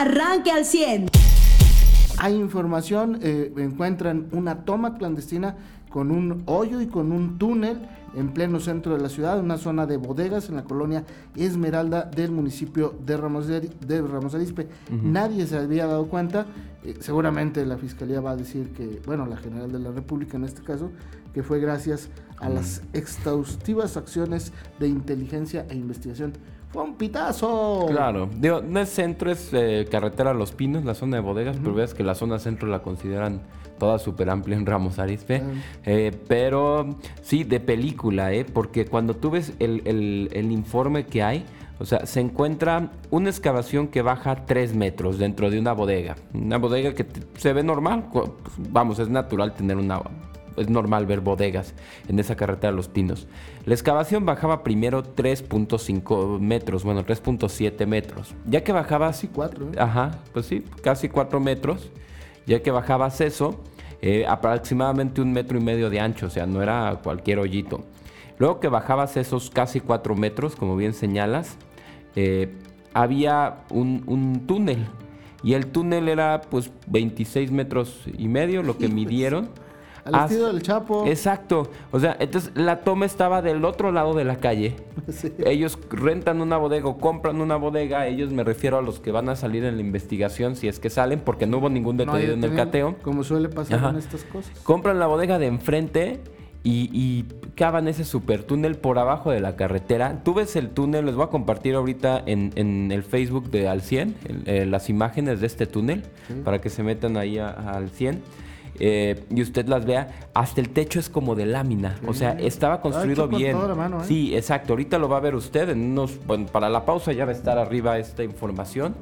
arranque al 100. Hay información, eh, encuentran una toma clandestina con un hoyo y con un túnel en pleno centro de la ciudad, una zona de bodegas en la colonia Esmeralda del municipio de Ramos, de, Ramos Arizpe. Nadie se había dado cuenta, eh, seguramente la fiscalía va a decir que, bueno, la general de la República en este caso, que fue gracias a las exhaustivas acciones de inteligencia e investigación. Fue un pitazo. Claro, digo, no es centro, es eh, carretera Los Pinos, la zona de bodegas, pero veas que la zona centro la consideran toda súper amplia en Ramos Arizpe. Eh, pero sí, de película, ¿eh? Porque cuando tú ves el, informe que hay, o sea, se encuentra una excavación que baja 3 metros dentro de una bodega. Una bodega que se ve normal. Vamos, es natural tener una... Es normal ver bodegas en esa carretera de Los Pinos. La excavación bajaba primero 3.5 metros, bueno, 3.7 metros. Ya que bajaba... Casi 4. ¿eh? Ajá, pues sí, casi 4 metros ya que bajabas eso, eh, aproximadamente un metro y medio de ancho, o sea, no era cualquier hoyito. Luego que bajabas esos casi cuatro metros, como bien señalas, eh, había un, túnel. Y el túnel era pues 26 metros y medio, lo que midieron. Al estilo del Chapo. Exacto. O sea, entonces la toma estaba del otro lado de la calle. Ellos rentan una bodega o compran una bodega. Ellos me refiero a los que van a salir en la investigación, si es que salen, porque no hubo ningún detenido en el cateo. Como suele pasar en estas cosas. Compran la bodega de enfrente. Y, cavan ese super túnel por abajo de la carretera. Tú ves el túnel, les voy a compartir ahorita en, el Facebook de Al 100 eh, las imágenes de este túnel para que se metan ahí al 100 eh, y usted las vea, hasta el techo es como de lámina. O sea, estaba construido bien. ¿eh? Sí, exacto. Ahorita lo va a ver usted. En unos, bueno, para la pausa ya va a estar arriba esta información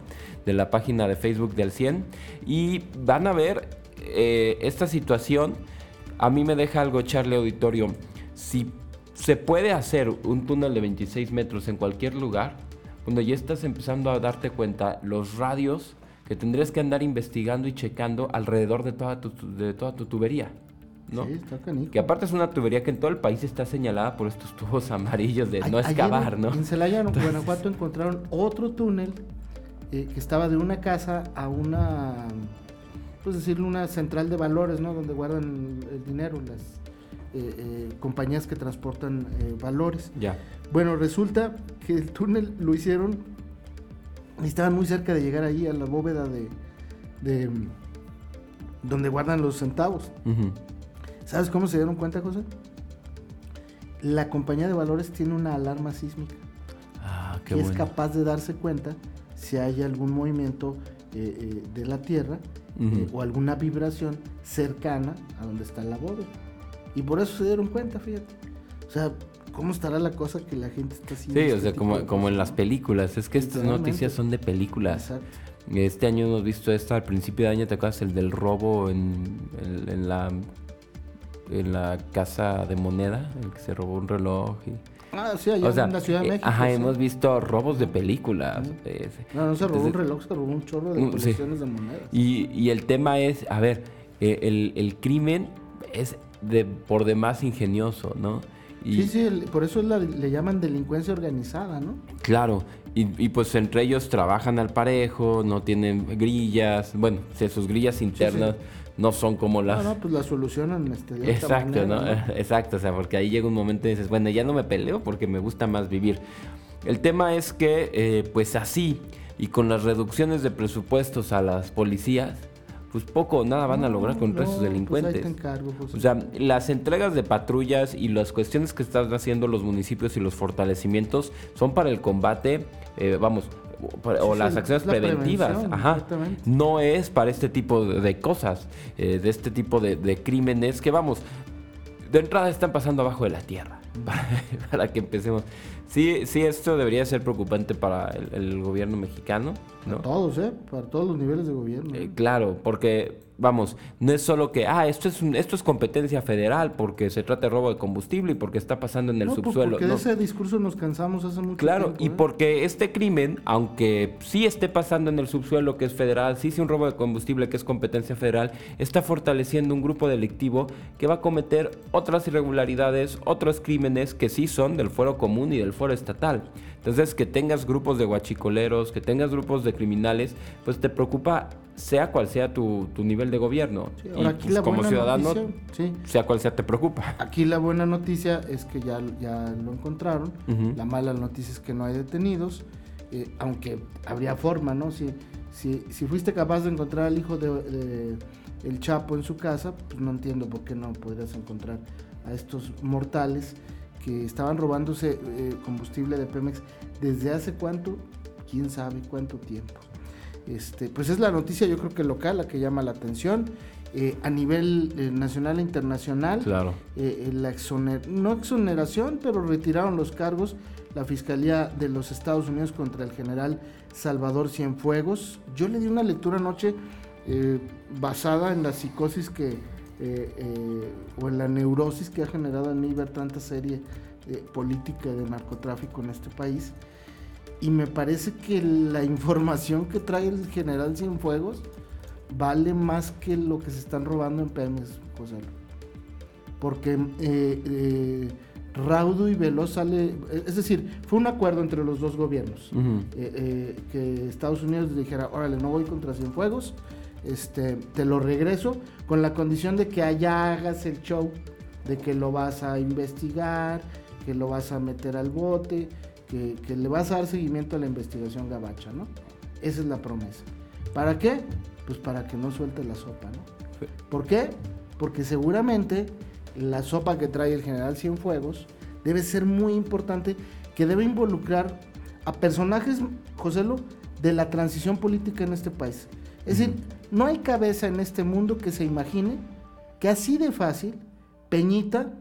de la página de Facebook del 100. Y van a ver eh, esta situación. A mí me deja algo echarle auditorio. Si se puede hacer un túnel de 26 metros en cualquier lugar, cuando ya estás empezando a darte cuenta los radios que tendrías que andar investigando y checando alrededor de toda tu, de toda tu tubería. ¿no? Sí, está canijo. Que aparte es una tubería que en todo el país está señalada por estos tubos amarillos de no excavar, ¿no? En Celaya, en Guanajuato, encontraron otro túnel eh, que estaba de una casa a una, pues decirlo, una central de valores, ¿no? Donde guardan el dinero las eh, eh, compañías que transportan valores. Ya. Bueno, resulta que el túnel lo hicieron estaban muy cerca de llegar ahí a la bóveda de, donde guardan los centavos. ¿Sabes cómo se dieron cuenta, José? La compañía de valores tiene una alarma sísmica. Ah, que es capaz de darse cuenta si hay algún movimiento eh, eh, de la Tierra eh, o alguna vibración cercana a donde está la bóveda. Y por eso se dieron cuenta, fíjate. O sea, ¿Cómo estará la cosa que la gente está haciendo? Sí, o sea, como, como en las películas. Es que estas noticias son de películas. Exacto. Este año hemos visto esto al principio de año, ¿te acuerdas? El del robo en, la en la casa de moneda, el que se robó un reloj y... Ah, sí, allá en la Ciudad de eh, México. Ajá, hemos visto robos de películas. no, no se robó un reloj, se robó un chorro de mm, colecciones de monedas. Y, y, el tema es, a ver, eh, el, el, crimen es de por demás ingenioso, ¿no? Sí, sí, por eso le llaman delincuencia organizada, ¿no? Claro, y, pues entre ellos trabajan al parejo, no tienen grillas, bueno, sus grillas internas no son como las... No, no, pues las solucionan este, de Exacto, ¿no? Exacto, o sea, porque ahí llega un momento y dices, bueno, ya no me peleo porque me gusta más vivir. El tema es que, eh, pues así, y con las reducciones de presupuestos a las policías, pues poco o nada van a lograr contra esos pues delincuentes. o sea, las entregas de patrullas y las cuestiones que están haciendo los municipios y los fortalecimientos son para el combate, eh, vamos, o las acciones preventivas. Ajá. No es para este tipo de, cosas, eh, de este tipo de, crímenes que, vamos, de entrada están pasando abajo de la tierra. para que empecemos. Sí, sí, esto debería ser preocupante para el, gobierno mexicano. ¿no? Para todos, ¿eh? Para todos los niveles de gobierno. Eh, claro, porque vamos, no es solo que, ah, esto es, esto es competencia federal porque se trata de robo de combustible y porque está pasando en el pues, subsuelo. Porque ese discurso nos cansamos hace mucho claro, tiempo. Claro, y ¿eh? porque este crimen, aunque sí esté pasando en el subsuelo que es federal, sí sea un robo de combustible que es competencia federal, está fortaleciendo un grupo delictivo que va a cometer otras irregularidades, otros crímenes que sí son del fuero común y del foro estatal. Entonces, que tengas grupos de guachicoleros, que tengas grupos de criminales, pues te preocupa sea cual sea tu, nivel de gobierno. y pues, como ciudadano, sea cual sea, te preocupa. Aquí la buena noticia es que ya, ya lo encontraron. La mala noticia es que no hay detenidos. Eh, aunque habría forma, ¿no? Si, si, si, fuiste capaz de encontrar al hijo de, el Chapo en su casa, pues no entiendo por qué no podrías encontrar a estos mortales que estaban robándose eh, combustible de Pemex desde hace cuánto, quién sabe cuánto tiempo. Este, pues es la noticia yo creo que local la que llama la atención. Eh, a nivel eh, nacional e internacional, claro. Eh, la no exoneración, pero retiraron los cargos la Fiscalía de los Estados Unidos contra el general Salvador Cienfuegos. Yo le di una lectura anoche basada en la psicosis que, o en la neurosis que ha generado en mí ver tanta serie política de narcotráfico en este país. Y me parece que la información que trae el general Cienfuegos vale más que lo que se están robando en Pemex, José. Porque eh, eh, Raudo y Veloz sale, es decir, fue un acuerdo entre los dos gobiernos, eh, que Estados Unidos dijera, órale, no voy contra Cienfuegos, este, te lo regreso, con la condición de que allá hagas el show, de que lo vas a investigar, que lo vas a meter al bote, que, le vas a dar seguimiento a la investigación gabacha, ¿no? Esa es la promesa. ¿Para qué? Pues para que no suelte la sopa, ¿no? ¿Por qué? Porque seguramente la sopa que trae el general Cienfuegos debe ser muy importante, que debe involucrar a personajes, Joselo, de la transición política en este país. Es decir, no hay cabeza en este mundo que se imagine que así de fácil Peñita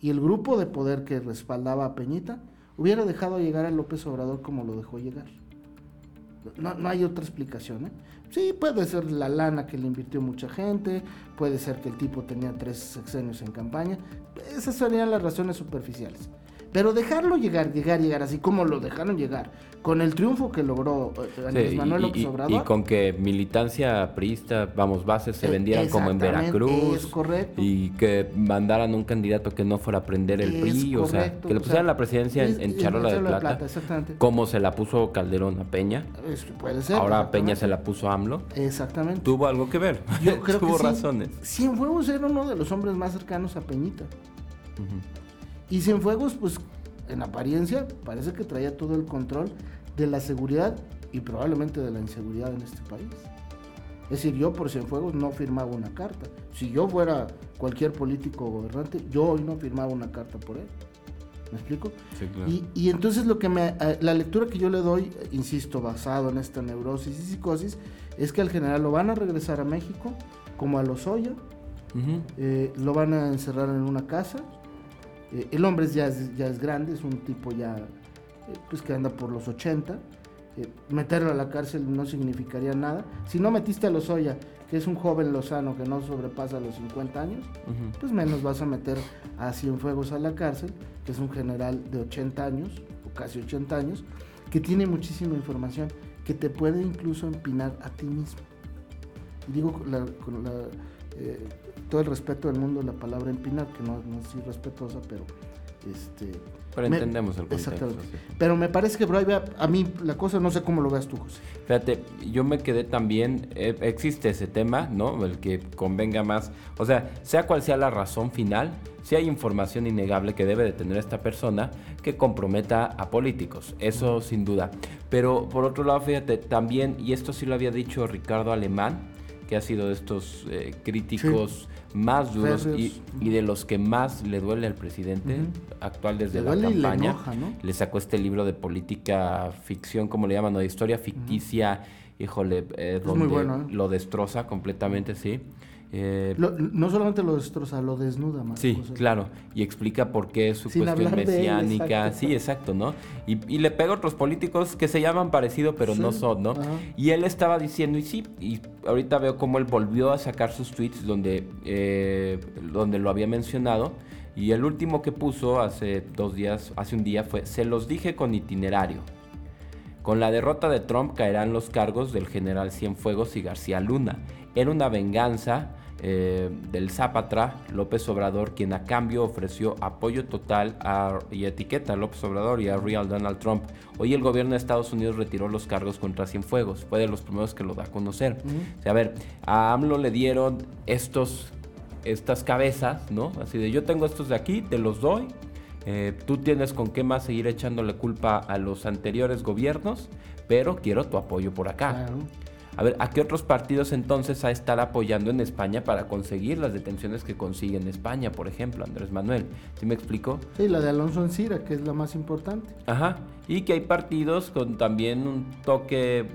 y el grupo de poder que respaldaba a Peñita hubiera dejado llegar a López Obrador como lo dejó llegar. No, no, hay otra explicación. ¿eh? Sí, puede ser la lana que le invirtió mucha gente, puede ser que el tipo tenía tres sexenios en campaña. Esas serían las razones superficiales. Pero dejarlo llegar, llegar, llegar, así como lo dejaron llegar, con el triunfo que logró eh, Andrés Manuel López Obrador. Y con que militancia priista, vamos, bases se eh, vendieran como en Veracruz. Es correcto. Y que mandaran un candidato que no fuera a prender el PRI, o sea, que le pusieran la presidencia en, Charola de Plata. como se la puso Calderón a Peña. puede ser. Ahora Peña se la puso a AMLO. Exactamente. Tuvo algo que ver. Yo creo Tuvo que razones. Sí. Cienfuegos era uno de los hombres más cercanos a Peñita. Y Cienfuegos, pues en apariencia, parece que traía todo el control de la seguridad y probablemente de la inseguridad en este país. Es decir, yo por Cienfuegos no firmaba una carta. Si yo fuera cualquier político gobernante, yo hoy no firmaba una carta por él. ¿Me explico? Sí, claro. y, entonces lo que me, eh, la lectura que yo le doy, insisto, basado en esta neurosis y psicosis, es que al general lo van a regresar a México, como a Lozoya, eh, lo van a encerrar en una casa, eh, el hombre ya es, ya es grande, es un tipo ya eh, pues que anda por los 80. Eh, meterlo a la cárcel no significaría nada. Si no metiste a Lozoya, que es un joven lozano que no sobrepasa los 50 años, pues menos vas a meter a Cienfuegos a la cárcel, que es un general de 80 años, o casi 80 años, que tiene muchísima información, que te puede incluso empinar a ti mismo. Y digo con la, todo el respeto del mundo la palabra empinar, que no, es irrespetuosa, pero este pero entendemos el contexto. Pero me parece que a mí la cosa no sé cómo lo veas tú, José. Fíjate, yo me quedé también, eh, existe ese tema, ¿no? El que convenga más. O sea, sea cual sea la razón final, si hay información innegable que debe de tener esta persona que comprometa a políticos. Eso sin duda. Pero por otro lado, fíjate, también, y esto sí lo había dicho Ricardo Alemán, que ha sido de estos eh, críticos más duros y, de los que más le duele al presidente actual desde la campaña. Le, sacó este libro de política ficción, como le llaman, de historia ficticia, híjole, eh, donde ¿eh? lo destroza completamente, sí. Eh, no solamente lo destroza, lo desnuda más. Sí, claro, y explica por qué su cuestión mesiánica. sí, exacto, ¿no? Y, le pega a otros políticos que se llaman parecido, pero no son, ¿no? Y él estaba diciendo, y sí, y ahorita veo cómo él volvió a sacar sus tweets donde, eh, donde lo había mencionado. Y el último que puso hace dos días, hace un día, fue: Se los dije con itinerario Con la derrota de Trump caerán los cargos del general Cienfuegos y García Luna. Era una venganza eh, del Zapatra, López Obrador, quien a cambio ofreció apoyo total a, y etiqueta a López Obrador y a Real Donald Trump. Hoy el gobierno de Estados Unidos retiró los cargos contra Cienfuegos, fue de los primeros que lo da a conocer. a ver, a AMLO le dieron estos, estas cabezas, ¿no? Así de yo tengo estos de aquí, te los doy. Eh, tú tienes con qué más seguir echándole culpa a los anteriores gobiernos, pero quiero tu apoyo por acá. A ver, ¿a qué otros partidos entonces a estar apoyando en España para conseguir las detenciones que consigue en España, por ejemplo, Andrés Manuel? ¿Sí me explico? Sí, la de Alonso Encira, que es la más importante. Ajá, y que hay partidos con también un toque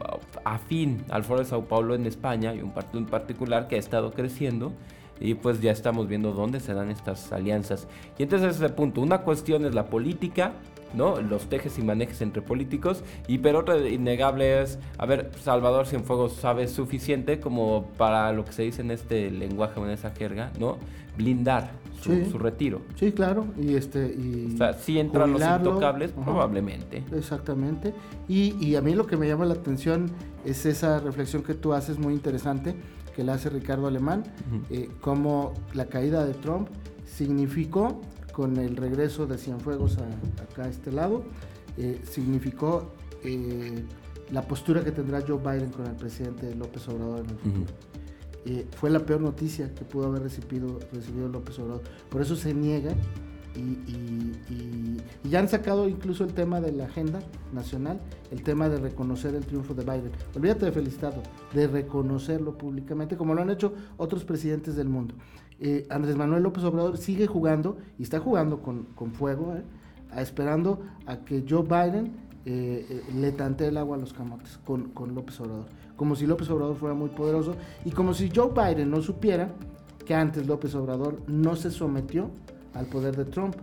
afín al Foro de Sao Paulo en España y un partido en particular que ha estado creciendo y pues ya estamos viendo dónde se dan estas alianzas. Y entonces ese punto, una cuestión es la política ¿no? Los tejes y manejes entre políticos. Y pero otra innegable es, a ver, Salvador Cienfuegos sabe suficiente como para lo que se dice en este lenguaje o en esa jerga, ¿no? Blindar su, retiro. Sí, claro. Y este y o sea, si entran los intocables, probablemente. Exactamente. Y, y, a mí lo que me llama la atención es esa reflexión que tú haces muy interesante, que la hace Ricardo Alemán, eh, como la caída de Trump significó con el regreso de Cienfuegos a, acá a este lado, eh, significó eh, la postura que tendrá Joe Biden con el presidente López Obrador en el futuro. Eh, fue la peor noticia que pudo haber recibido, recibido López Obrador. Por eso se niega y, ya han sacado incluso el tema de la agenda nacional, el tema de reconocer el triunfo de Biden. Olvídate de felicitarlo, de reconocerlo públicamente, como lo han hecho otros presidentes del mundo. Eh, Andrés Manuel López Obrador sigue jugando y está jugando con, fuego, eh, esperando a que Joe Biden eh, le tante el agua a los camotes con, con López Obrador. Como si López Obrador fuera muy poderoso y como si Joe Biden no supiera que antes López Obrador no se sometió al poder de Trump.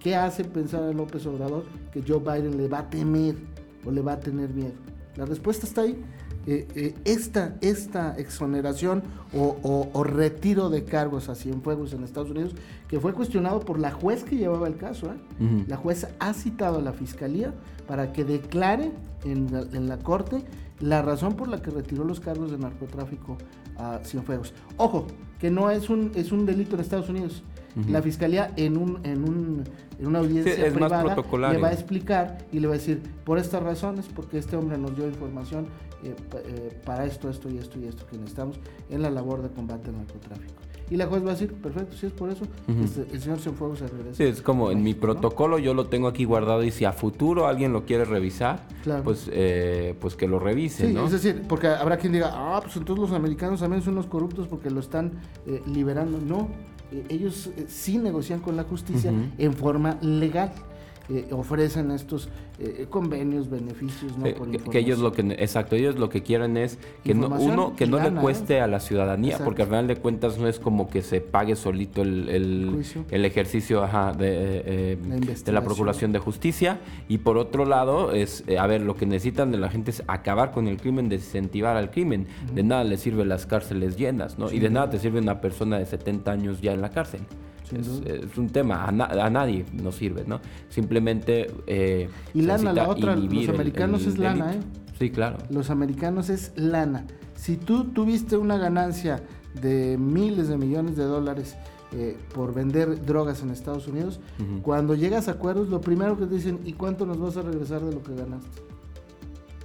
¿Qué hace pensar a López Obrador que Joe Biden le va a temer o le va a tener miedo? La respuesta está ahí. Eh, eh, esta, esta exoneración o, retiro de cargos a Cienfuegos en Estados Unidos, que fue cuestionado por la juez que llevaba el caso. ¿eh? La juez ha citado a la fiscalía para que declare en la, en la, corte la razón por la que retiró los cargos de narcotráfico a Cienfuegos. Ojo, que no es un, es un delito en Estados Unidos. La fiscalía en, un, en, un, en una audiencia privada le va a explicar y le va a decir, por estas razones, porque este hombre nos dio información eh, eh, para esto, esto y esto y esto que necesitamos en la labor de combate al narcotráfico. Y la juez va a decir, perfecto, si es por eso, este, el señor Cienfuegos se regresa. Sí, es como en mi protocolo yo lo tengo aquí guardado y si a futuro alguien lo quiere revisar, pues, eh, pues que lo revise, ¿no? Es decir, porque habrá quien diga, ah, pues entonces los americanos también son unos corruptos porque lo están liberando. No, ellos sí negocian con la justicia en forma legal. Eh, ofrecen estos eh, convenios, beneficios, ¿no? Eh, que, ellos lo que, exacto, ellos lo que quieren es que no, uno, que no le cueste a la ciudadanía, porque al final de cuentas no es como que se pague solito el, el, ejercicio de, de, la Procuración de Justicia, y por otro lado, es, a ver, lo que necesitan de la gente es acabar con el crimen, desincentivar al crimen. De nada les sirve las cárceles llenas, ¿no? y de nada te sirve una persona de 70 años ya en la cárcel. Es, un tema, a, nadie nos sirve, ¿no? Simplemente... Eh, y lana, la otra, los americanos es lana, ¿eh? Sí, claro. Los americanos es lana. Si tú tuviste una ganancia de miles de millones de dólares eh, por vender drogas en Estados Unidos, cuando llegas a acuerdos, lo primero que te dicen, ¿y cuánto nos vas a regresar de lo que ganaste?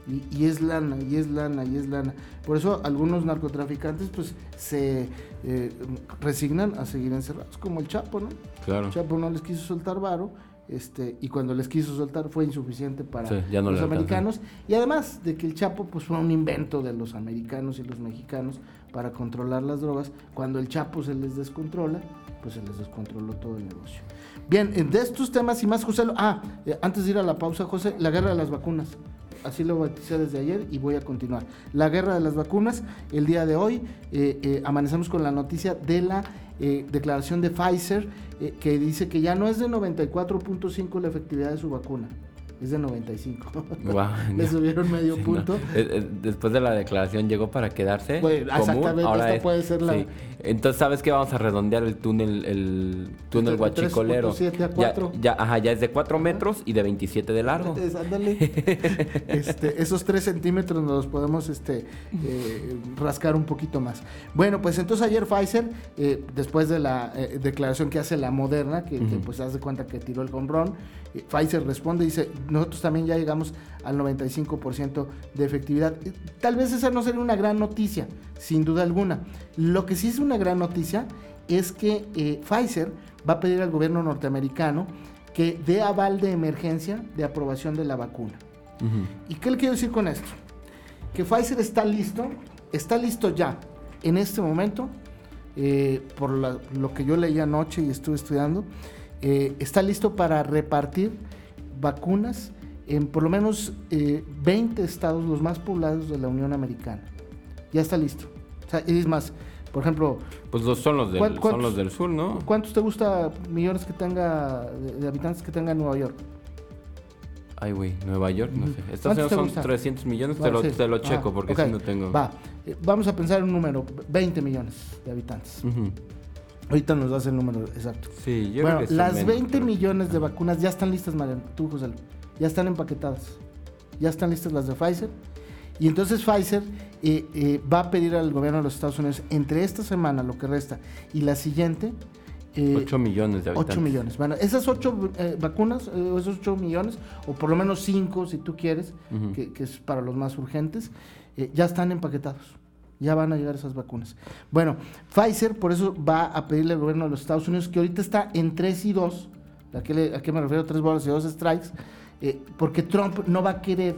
Y, es lana, y es lana, y es lana. Por eso algunos narcotraficantes pues se eh, resignan a seguir encerrados, como el Chapo, ¿no? Claro. El Chapo no les quiso soltar varo, este, y cuando les quiso soltar fue insuficiente para los americanos. Y además de que el Chapo pues fue un invento de los americanos y los mexicanos para controlar las drogas, cuando el Chapo se les descontrola, pues se les descontroló todo el negocio. Bien, de estos temas y más, José, ah, eh, antes de ir a la pausa, José, la guerra de las vacunas así lo bauticé desde ayer y voy a continuar. La guerra de las vacunas, el día de hoy eh, eh, amanecemos con la noticia de la eh, declaración de Pfizer que dice que ya no es de 94.5 la efectividad de su vacuna. Es de 95. Guau, Le no. subieron medio Sí, punto. Eh, eh, Después de la declaración llegó para quedarse. Común, exactamente, ahora esta es- puede ser la- sí. Entonces, ¿sabes qué? Vamos a redondear el túnel, el túnel De guachicolero. 3.7 a Ya- 4. Ya, ajá, ya es de 4 metros y de 27 de largo. Es- ándale. Este, esos 3 centímetros nos los podemos este, eh, rascar un poquito más. Bueno, pues entonces ayer Pfizer, eh, después de la eh, declaración que hace la Moderna, que, que, Ujú. pues hace cuenta que tiró el eh, Pfizer responde y dice, nosotros también ya llegamos al 95% de efectividad. Tal vez esa no sería una gran noticia, sin duda alguna. Lo que sí es una gran noticia es que eh, Pfizer va a pedir al gobierno norteamericano que dé aval de emergencia de aprobación de la vacuna. ¿Y qué le quiero decir con esto? Que Pfizer está listo, está listo ya, en este momento, eh, por la- lo que yo leí anoche y estuve estudiando, eh, está listo para repartir vacunas en por lo menos eh, 20 estados, los más poblados de la Unión Americana. Ya está listo. O sea, es más, por ejemplo, Pues los, son, los del, ¿Cuál- son cuántos- los del sur, ¿no? ¿cuántos te gusta millones que tenga, de, habitantes que tenga Nueva York? Ay, güey, Nueva York, no sé. Estados ¿Cuántos Unidos son gusta? 300 millones, te lo, te lo Ah, checo porque ok. si no tengo. Va, eh, vamos a pensar en un número, 20 millones de habitantes. Ujú. Ahorita nos das el número exacto. Sí, yo bueno, creo que las menos, 20 pero- millones de vacunas ya están listas, Mariano, tú, José. Ya están empaquetadas. Ya están listas las de Pfizer. Y entonces Pfizer eh, eh, va a pedir al gobierno de los Estados Unidos entre esta semana, lo que resta, y la siguiente, eh, 8 millones de habitantes. 8 millones. Bueno, esas 8 vacunas, eh, o esos 8 millones, o por lo menos 5 si tú quieres, Ujú. que, que es para los más urgentes, ya están empaquetados. Ya van a llegar esas vacunas. Bueno, Pfizer por eso va a pedirle al gobierno de los Estados Unidos, que ahorita está en 3 y 2, ¿a qué, le- a qué me refiero? 3 bolas y 2 strikes, eh, porque Trump no va a querer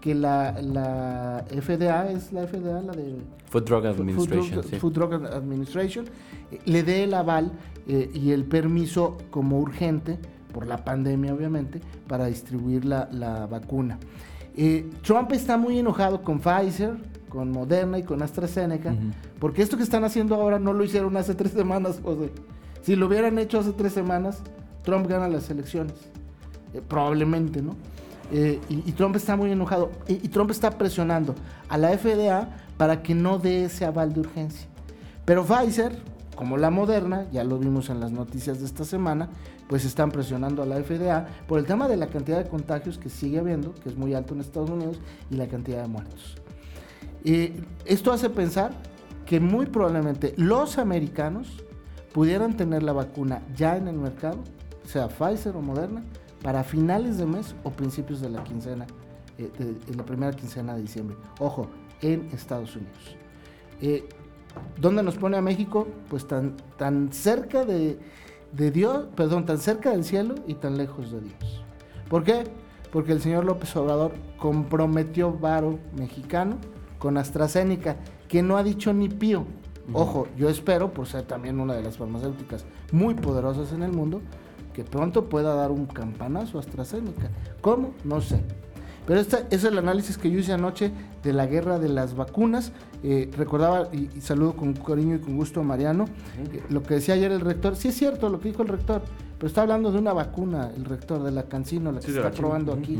que la, la FDA, es la FDA, la de... Food Drug Food Administration, Drug, sí. Food Drug Administration, eh, le dé el aval eh, y el permiso como urgente, por la pandemia obviamente, para distribuir la, la vacuna. Eh, Trump está muy enojado con Pfizer, con Moderna y con AstraZeneca, porque esto que están haciendo ahora no lo hicieron hace tres semanas, José. Si lo hubieran hecho hace tres semanas, Trump gana las elecciones. Eh, probablemente, ¿no? Eh, y, y Trump está muy enojado. Y, y Trump está presionando a la FDA para que no dé ese aval de urgencia. Pero Pfizer, como la Moderna, ya lo vimos en las noticias de esta semana, pues están presionando a la FDA por el tema de la cantidad de contagios que sigue habiendo, que es muy alto en Estados Unidos, y la cantidad de muertos. Esto hace pensar que muy probablemente los americanos pudieran tener la vacuna ya en el mercado, sea Pfizer o Moderna, para finales de mes o principios de la quincena, eh, la primera quincena de diciembre. Ojo, en Estados Unidos. Eh, ¿Dónde nos pone a México? Pues tan, tan cerca de, de Dios, perdón, tan cerca del cielo y tan lejos de Dios. ¿Por qué? Porque el señor López Obrador comprometió varo mexicano con AstraZeneca, que no ha dicho ni pío. Ojo, yo espero, por ser también una de las farmacéuticas muy poderosas en el mundo, que pronto pueda dar un campanazo a AstraZeneca. ¿Cómo? No sé. Pero este es el análisis que yo hice anoche de la guerra de las vacunas. Eh, recordaba, y, y saludo con cariño y con gusto a Mariano, eh, lo que decía ayer el rector. Sí es cierto lo que dijo el rector, pero está hablando de una vacuna, el rector de la Cancino, la que Sí, se la está China. probando aquí.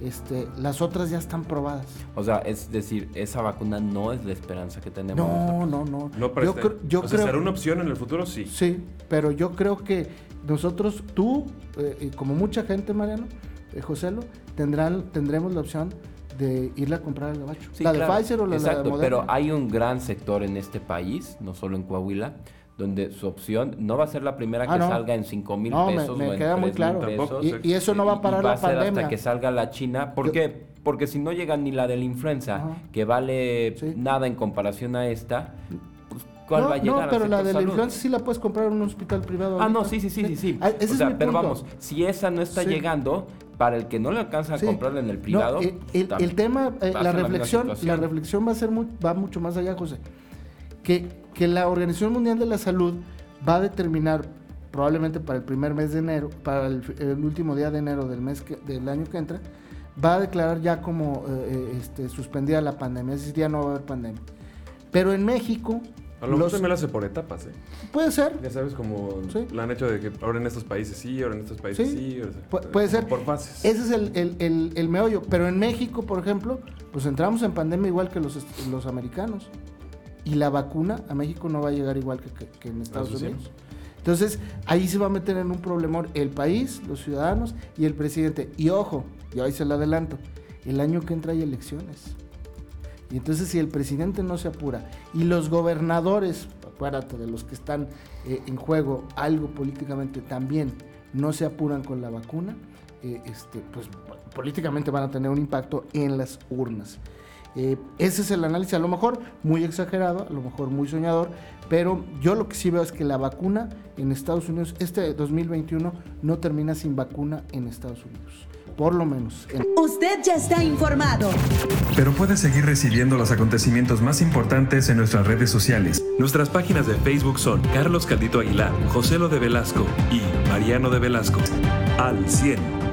Este, las otras ya están probadas. O sea, es decir, esa vacuna no es la esperanza que tenemos. No, no, no. No yo creo, yo o sea, creo- ¿será una opción en el futuro? Sí. Sí, pero yo creo que nosotros, tú, eh, y como mucha gente, Mariano, eh, Joselo, tendrán, tendremos la opción de irla a comprar al gabacho. Sí, la claro. de Pfizer o la Exacto, de Moderna. pero hay un gran sector en este país, no solo en Coahuila, donde su opción no va a ser la primera Ah, que no. salga en 5 mil No, me- pesos me o en queda muy 3,000 claro. pesos. Y, y eso no va a Y- y parar la a ser pandemia. hasta que salga la China. ¿Por Yo- qué? Porque si no llega ni la de la influenza, Ajá. que vale Sí. nada en comparación a esta, pues, ¿cuál no, va a llegar? no, pero la de la influenza sí la puedes comprar en un hospital privado. Ah, no, ahorita. sí, sí, sí, sí, sí. Ah, ese o es sea, mi pero punto. vamos, si esa no está Sí. llegando, para el que no le alcanza a Sí. comprarla en el No, privado, el, el- tam- el tema, eh, la reflexión, la reflexión va a ser mu- va mucho más allá, José. Que, que la Organización Mundial de la Salud va a determinar probablemente para el primer mes de enero, para el, el último día de enero del mes que- del año que entra, va a declarar ya como eh, eh, este, suspendida la pandemia, es decir, ya no va a haber pandemia. Pero en México, A lo mejor también lo hace por etapas, ¿eh? Puede ser. Ya sabes, como Sí. lo han hecho de que ahora en estos países sí, ahora en estos países Sí, sí. pu- puede ser. Por fases. Ese es el, el- el- el meollo. Pero en México, por ejemplo, pues entramos en pandemia igual que los, los americanos. Y la vacuna a México no va a llegar igual que, que- que en Estados Eso sí. Unidos. Entonces, ahí se va a meter en un problemón el país, los ciudadanos y el presidente. Y ojo, y ahí se lo adelanto, el año que entra hay elecciones. Y entonces si el presidente no se apura y los gobernadores, acuérdate de los que están eh, en juego algo políticamente también, no se apuran con la vacuna, eh, este, pues políticamente van a tener un impacto en las urnas. Eh, ese es el análisis, a lo mejor muy exagerado, a lo mejor muy soñador, pero yo lo que sí veo es que la vacuna en Estados Unidos, este 2021 no termina sin vacuna en Estados Unidos, por lo menos. en- Usted ya está informado. Pero puedes seguir recibiendo los acontecimientos más importantes en nuestras redes sociales. Nuestras páginas de Facebook son Carlos Caldito Aguilar, José Lo de Velasco y Mariano de Velasco. Al 100.